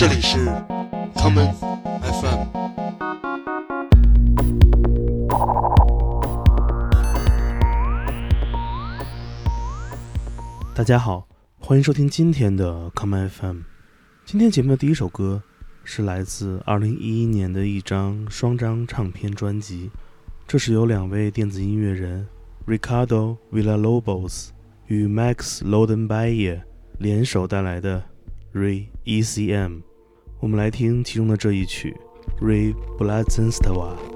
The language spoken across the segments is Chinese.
这里是 common FM。大家好，欢迎收听今天的 common FM。今天节目的第一首歌是来自2011年的一张双张唱片专辑，这是由两位电子音乐人 Ricardo Villalobos 与 Max Lodenbayer 联手带来的 Re ECM。我们来听其中的这一曲 Reblazenstwa。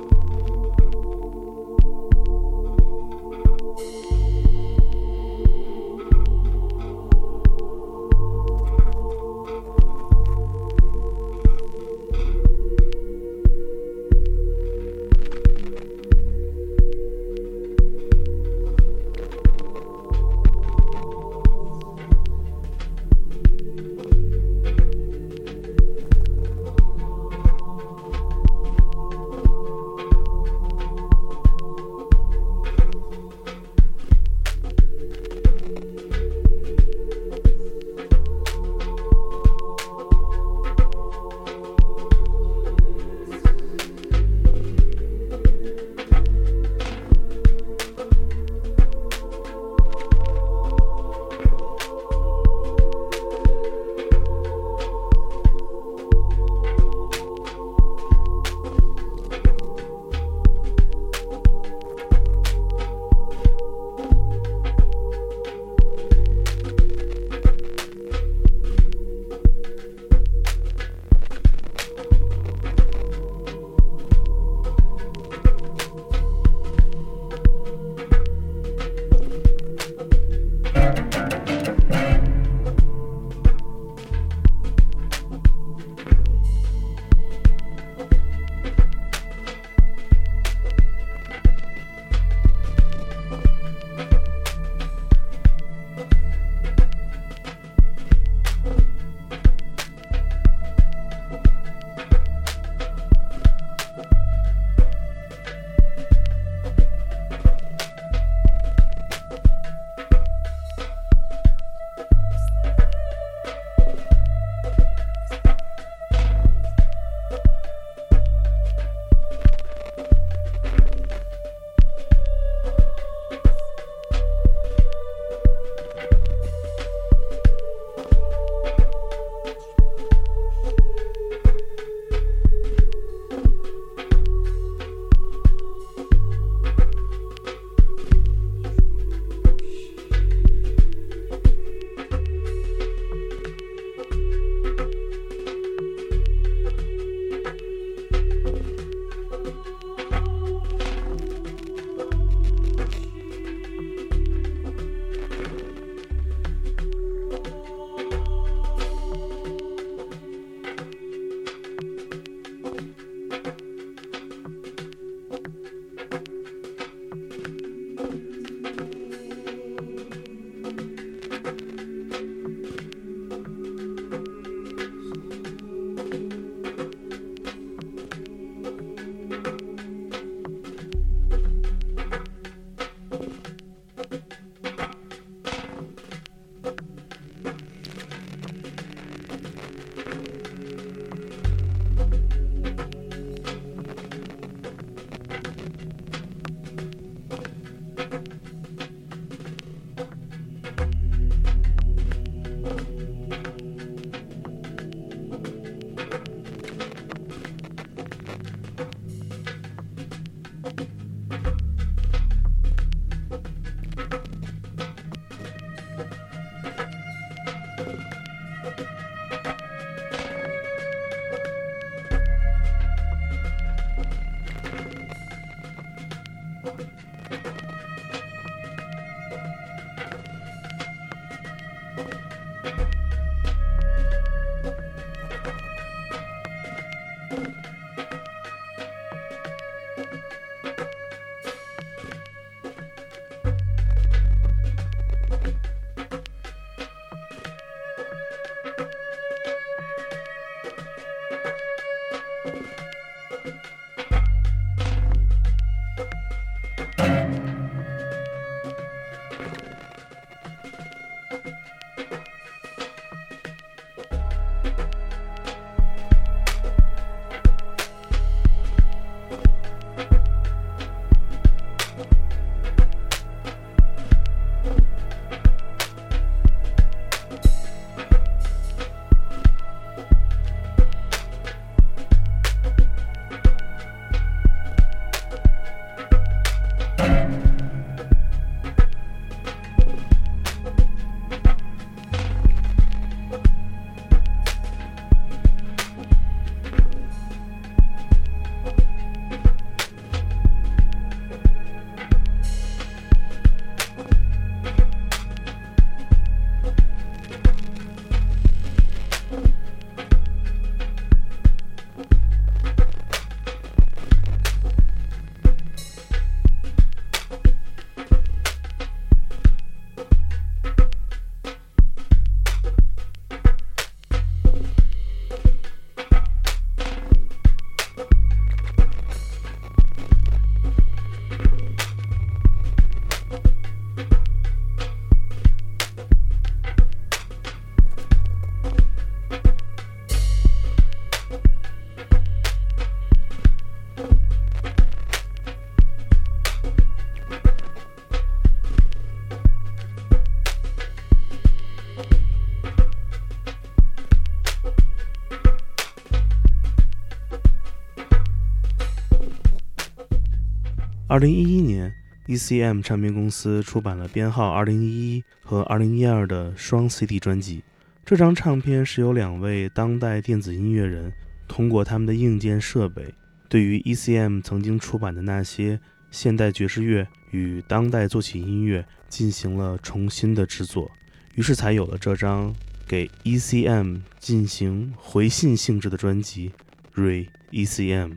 二零一一年，ECM 唱片公司出版了编号二零一一和二零一二的双 CD 专辑。这张唱片是由两位当代电子音乐人通过他们的硬件设备，对于 ECM 曾经出版的那些现代爵士乐与当代作曲音乐进行了重新的制作，于是才有了这张给 ECM 进行回信性质的专辑《Re ECM》。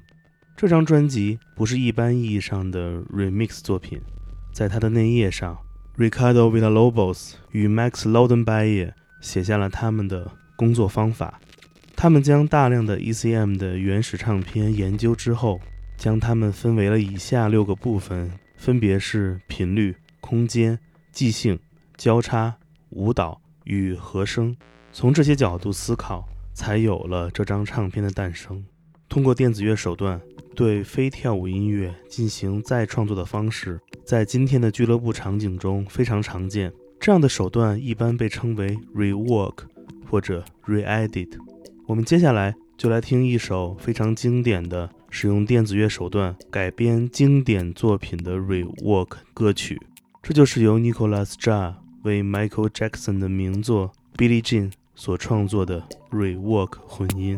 这张专辑不是一般意义上的 remix 作品，在它的内页上，Ricardo Villalobos 与 Max Lodenbayer 写下了他们的工作方法。他们将大量的 ECM 的原始唱片研究之后，将它们分为了以下六个部分，分别是频率、空间、即兴、交叉、舞蹈与和声。从这些角度思考，才有了这张唱片的诞生。通过电子乐手段。对非跳舞音乐进行再创作的方式，在今天的俱乐部场景中非常常见。这样的手段一般被称为 rework 或者 reedit。我们接下来就来听一首非常经典的使用电子乐手段改编经典作品的 rework 歌曲，这就是由 Nicolas Jar 为 Michael Jackson 的名作《Billie Jean》所创作的 rework 混音。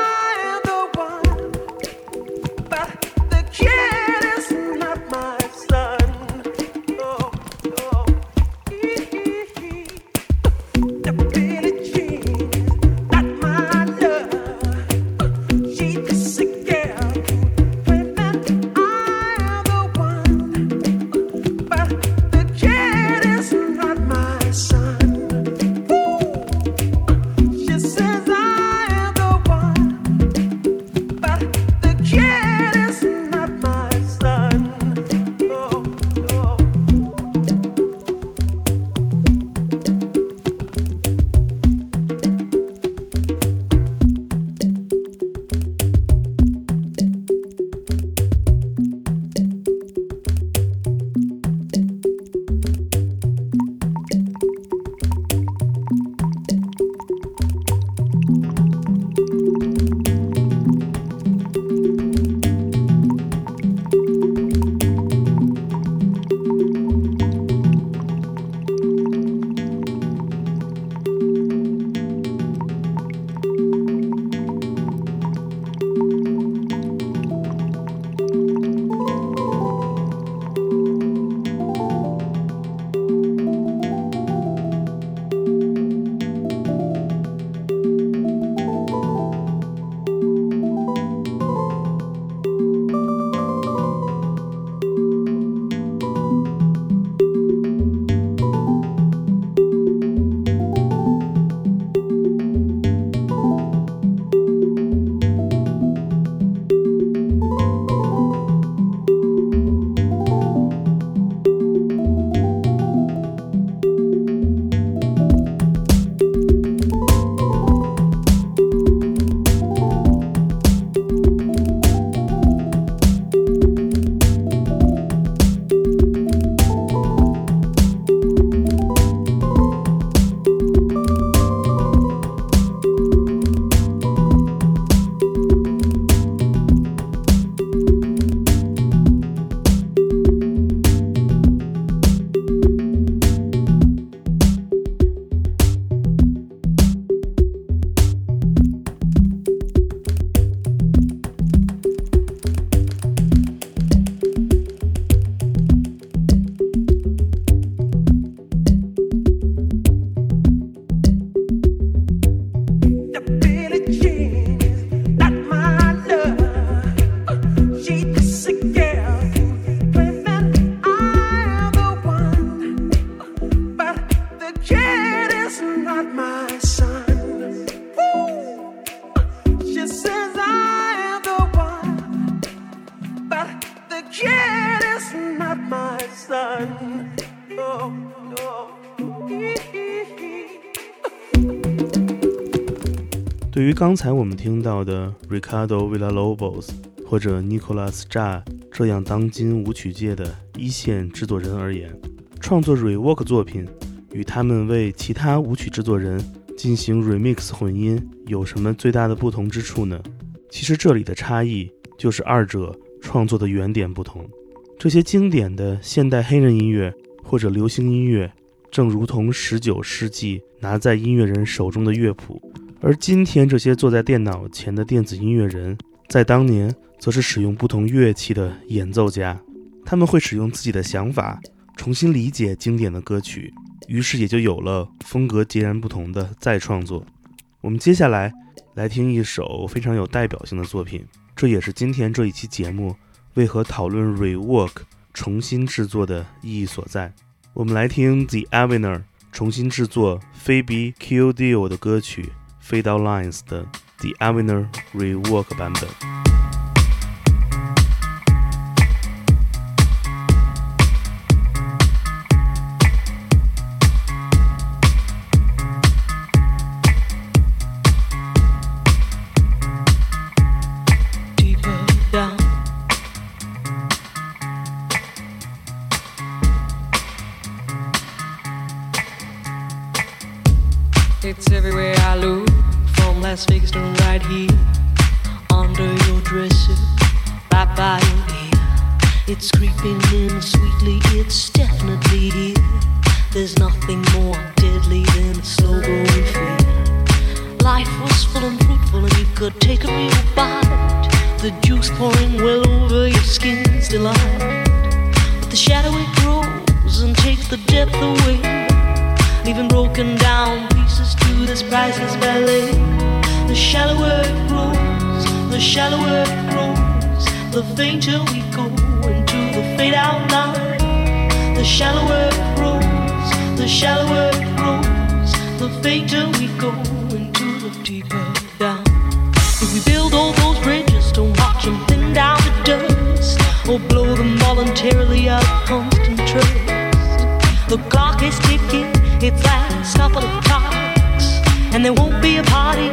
对于刚才我们听到的 Ricardo Villalobos 或者 Nicolas Ja 这样当今舞曲界的一线制作人而言，创作 rework 作品与他们为其他舞曲制作人进行 remix 混音有什么最大的不同之处呢？其实这里的差异就是二者创作的原点不同。这些经典的现代黑人音乐或者流行音乐，正如同19世纪拿在音乐人手中的乐谱，而今天这些坐在电脑前的电子音乐人，在当年则是使用不同乐器的演奏家。他们会使用自己的想法重新理解经典的歌曲，于是也就有了风格截然不同的再创作。我们接下来。来听一首非常有代表性的作品，这也是今天这一期节目为何讨论 rework 重新制作的意义所在。我们来听 The Avener 重新制作 Phoebe Kildeo 的歌曲 Fade Out Lines 的 The Avener rework 版本。 The shadow it grows and takes the depth away, leaving broken down pieces to this priceless ballet. The shallower it grows, the shallower it grows, the fainter we go into the fade out line. The shallower it grows, the shallower it grows, the fainter we go into the deeper down. If we build all those bridges, don't watch them thin down to dust, or blow voluntarily out of constant trust. The clock is ticking, its last couple of clocks, and there won't be a party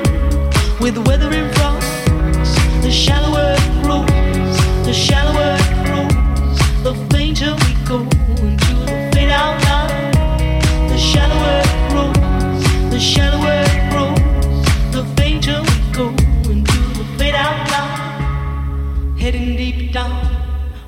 with the weather in front. The shallower it grows, the shallower it grows, the fainter we go into the fade out line. The shallower it grows, the shallower it grows, the fainter we go into the fade out line. Heading deep down,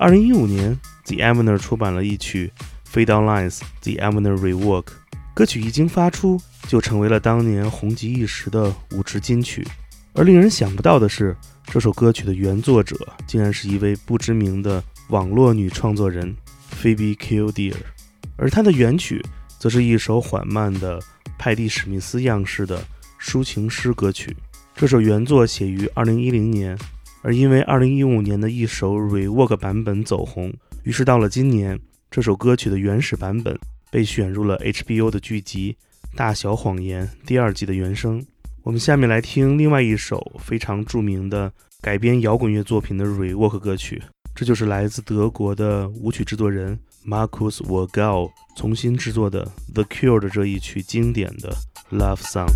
二零一五年，The Avener 出版了一曲《Fade Out Lines》，The Avener Rework。歌曲一经发出，就成为了当年红极一时的舞池金曲。而令人想不到的是，这首歌曲的原作者竟然是一位不知名的网络女创作人 Phoebe Kildare。而它的原曲则是一首缓慢的派蒂·史密斯样式的抒情诗歌曲。这首原作写于2010年，而因为2015年的一首 rework 版本走红，于是到了今年，这首歌曲的原始版本被选入了 HBO 的剧集《大小谎言》第二季的原声。我们下面来听另外一首非常著名的改编摇滚乐作品的 rework 歌曲，这就是来自德国的舞曲制作人 Markus Wagau 重新制作的 The Cure 的这一曲经典的 Love Song。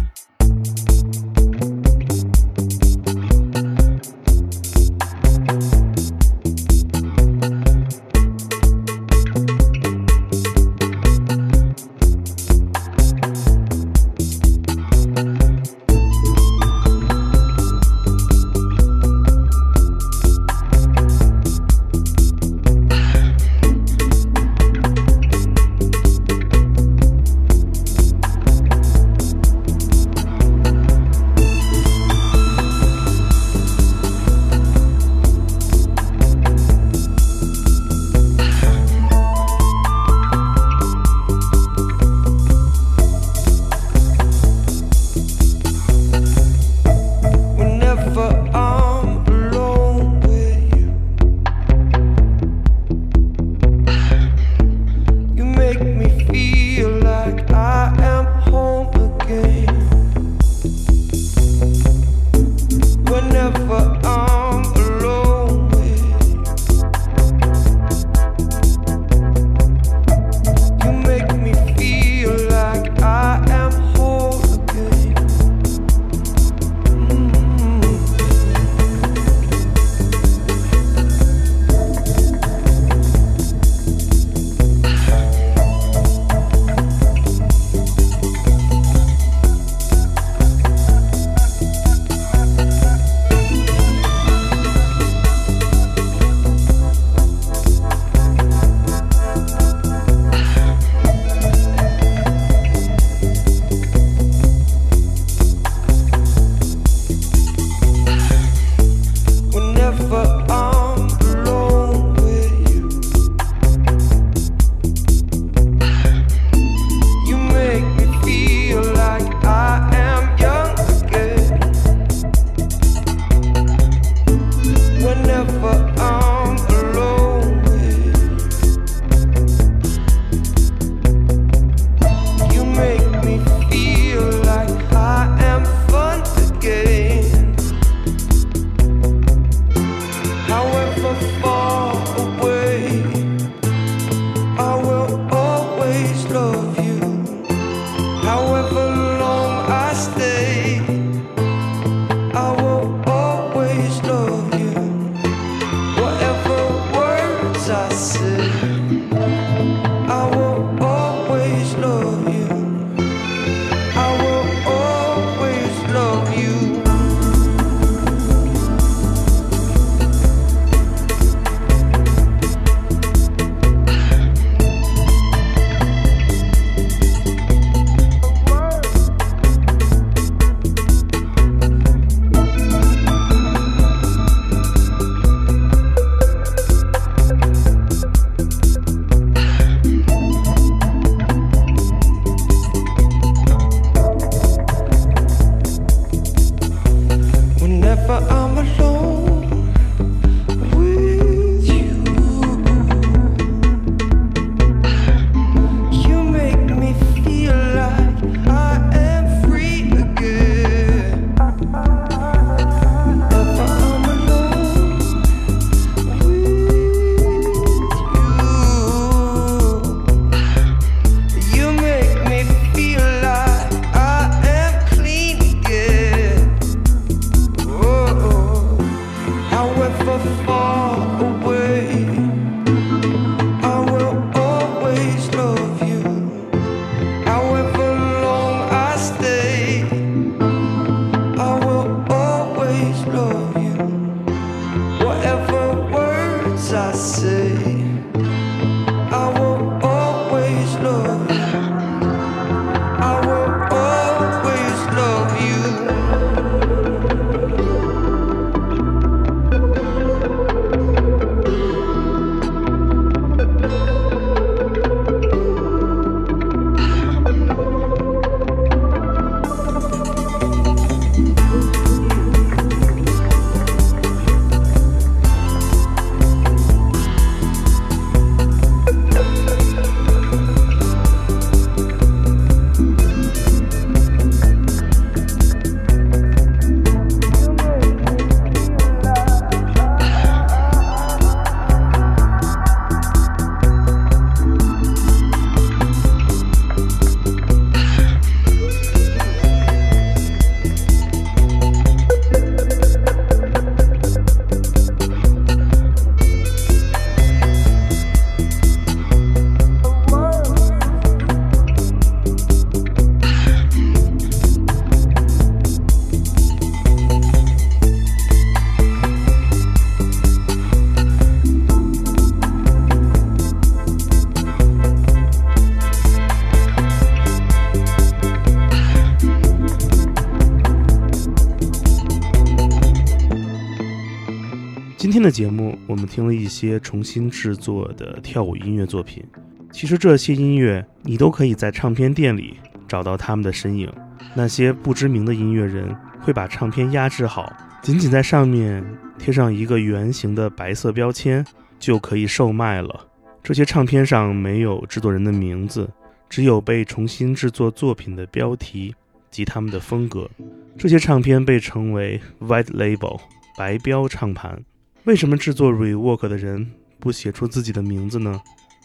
的节目，我们听了一些重新制作的跳舞音乐作品。其实这些音乐，你都可以在唱片店里找到他们的身影。那些不知名的音乐人会把唱片压制好，仅仅在上面贴上一个圆形的白色标签，就可以售卖了。这些唱片上没有制作人的名字，只有被重新制作作品的标题及他们的风格。这些唱片被称为 White Label 白标唱盘。为什么制作 Rework 的人不写出自己的名字呢？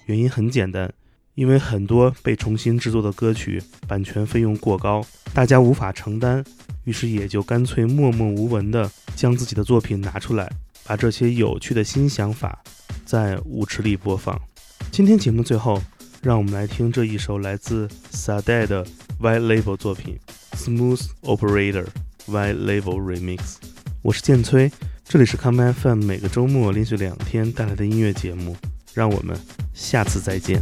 原因很简单，因为很多被重新制作的歌曲版权费用过高，大家无法承担，于是也就干脆默默无闻地将自己的作品拿出来，把这些有趣的新想法在舞池里播放。今天节目最后，让我们来听这一首来自 Sade 的 White Label 作品《Smooth Operator White Label Remix》。我是建崔，这里是 Come FM 每个周末连续两天带来的音乐节目，让我们下次再见。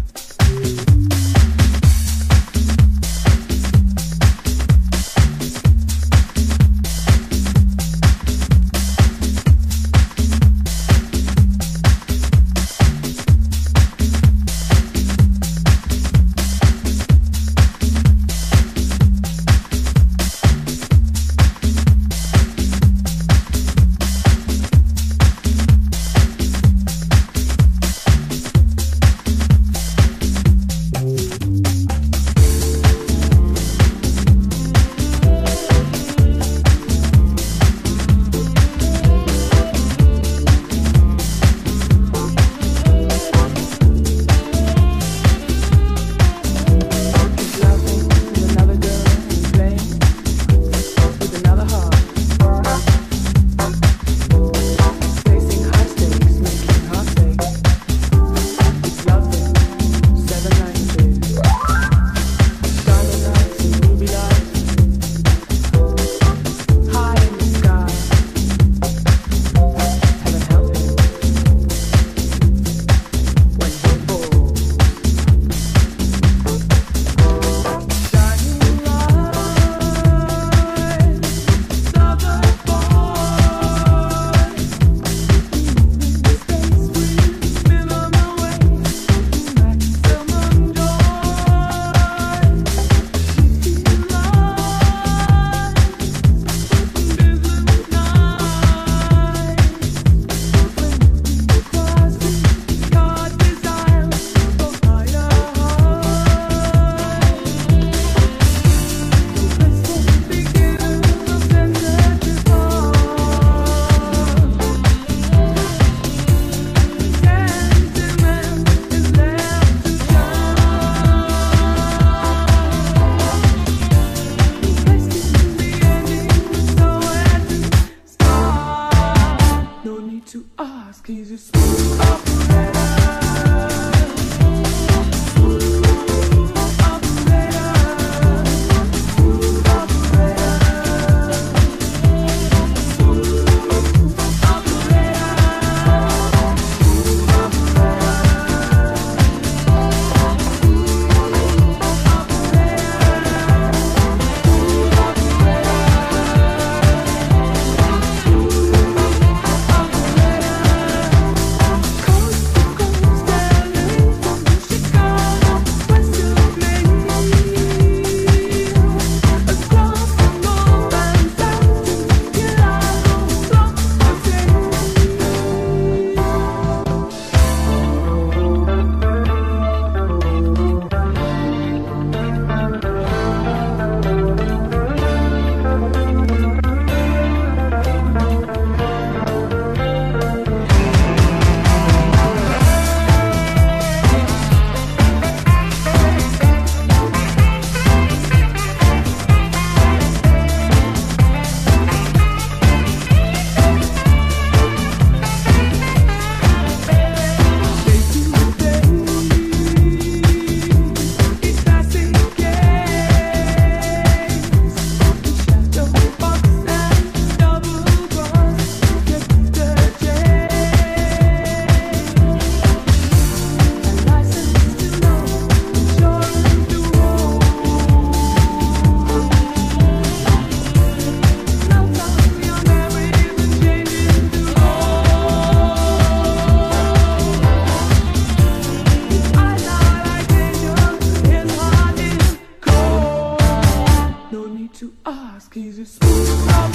Cause can you just